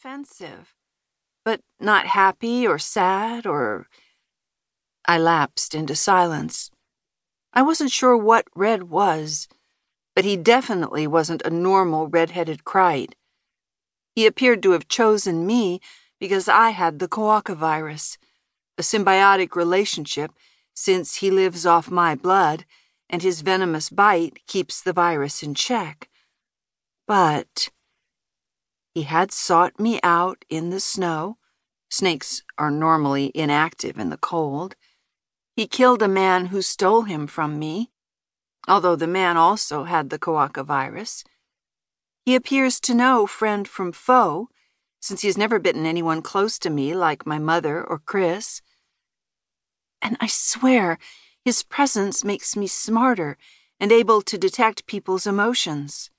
defensive, but not happy or sad or. I lapsed into silence. I wasn't sure what Red was, but he definitely wasn't a normal red-headed krait. He appeared to have chosen me because I had the Koaka virus, a symbiotic relationship since he lives off my blood and his venomous bite keeps the virus in check. But he had sought me out in the snow. Snakes are normally inactive in the cold. He killed a man who stole him from me, although the man also had the Koaka virus. He appears to know friend from foe, since he has never bitten anyone close to me like my mother or Kris. And I swear, his presence makes me smarter and able to detect people's emotions.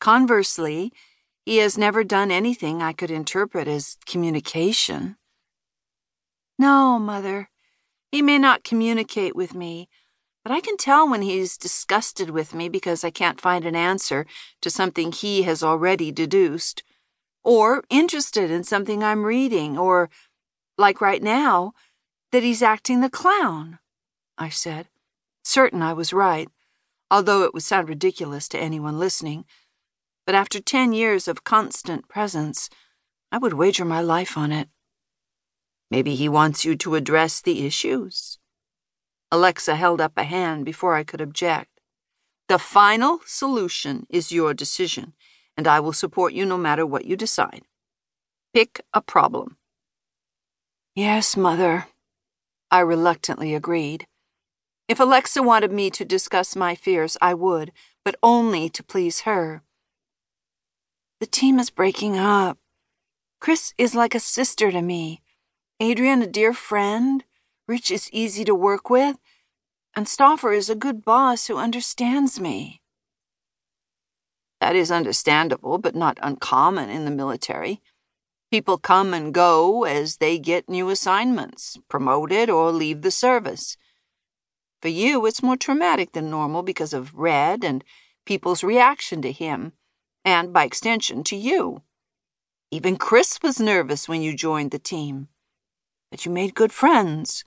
Conversely, he has never done anything I could interpret as communication. No, Mother, he may not communicate with me, but I can tell when he's disgusted with me because I can't find an answer to something he has already deduced, or interested in something I'm reading, or, like right now, that he's acting the clown, I said, certain I was right, although it would sound ridiculous to anyone listening. But after ten years of constant presence, I would wager my life on it. Maybe he wants you to address the issues. Alexa held up a hand before I could object. The final solution is your decision, and I will support you no matter what you decide. Pick a problem. Yes, Mother, I reluctantly agreed. If Alexa wanted me to discuss my fears, I would, but only to please her. The team is breaking up. Kris is like a sister to me. Adrian, a dear friend. Rich is easy to work with. And Stauffer is a good boss who understands me. That is understandable, but not uncommon in the military. People come and go as they get new assignments, promoted, or leave the service. For you, it's more traumatic than normal because of Red and people's reaction to him, and by extension, to you. Even Kris was nervous when you joined the team. But you made good friends.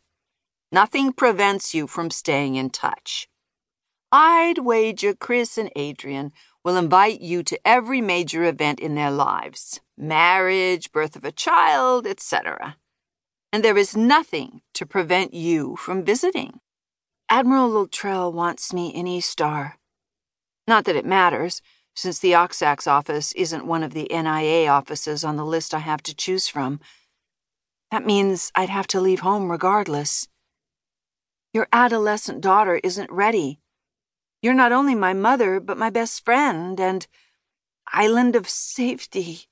Nothing prevents you from staying in touch. I'd wager Kris and Adrian will invite you to every major event in their lives marriage, birth of a child, etc. And there is nothing to prevent you from visiting. Admiral Luttrell wants me in Eastar. Not that it matters, since the Oxax office isn't one of the NIA offices on the list I have to choose from. That means I'd have to leave home regardless. Your adolescent daughter isn't ready. You're not only my mother, but my best friend and island of safety.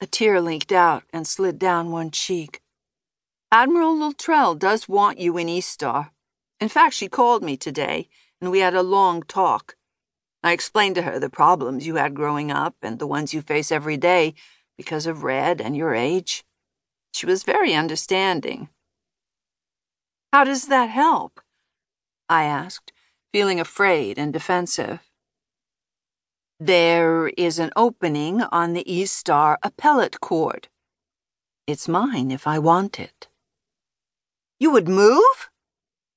A tear leaked out and slid down one cheek. Admiral Luttrell does want you in Eastar. In fact, she called me today, and we had a long talk. I explained to her the problems you had growing up and the ones you face every day because of Red and your age. She was very understanding. How does that help? I asked, feeling afraid and defensive. There is an opening on the Eastar appellate court. It's mine if I want it. You would move?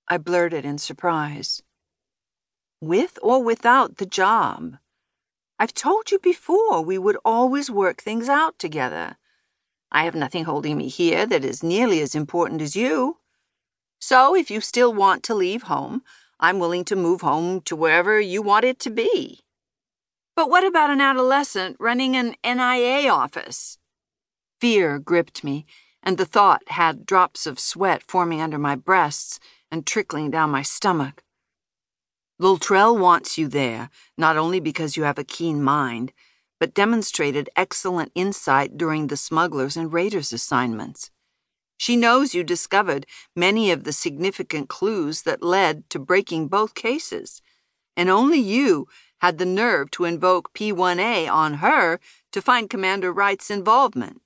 I blurted in surprise. With or without the job. I've told you before we would always work things out together. I have nothing holding me here that is nearly as important as you. So if you still want to leave home, I'm willing to move home to wherever you want it to be. But what about an adolescent running an NIA office? Fear gripped me, and the thought had drops of sweat forming under my breasts and trickling down my stomach. Luttrell wants you there, not only because you have a keen mind, but demonstrated excellent insight during the smugglers and raiders assignments. She knows you discovered many of the significant clues that led to breaking both cases, and only you had the nerve to invoke P1A on her to find Commander Wright's involvement.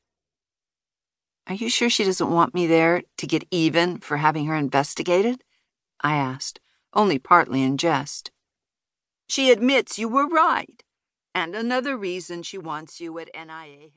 Are you sure she doesn't want me there to get even for having her investigated? I asked, only partly in jest. She admits you were right, and another reason she wants you at NIA.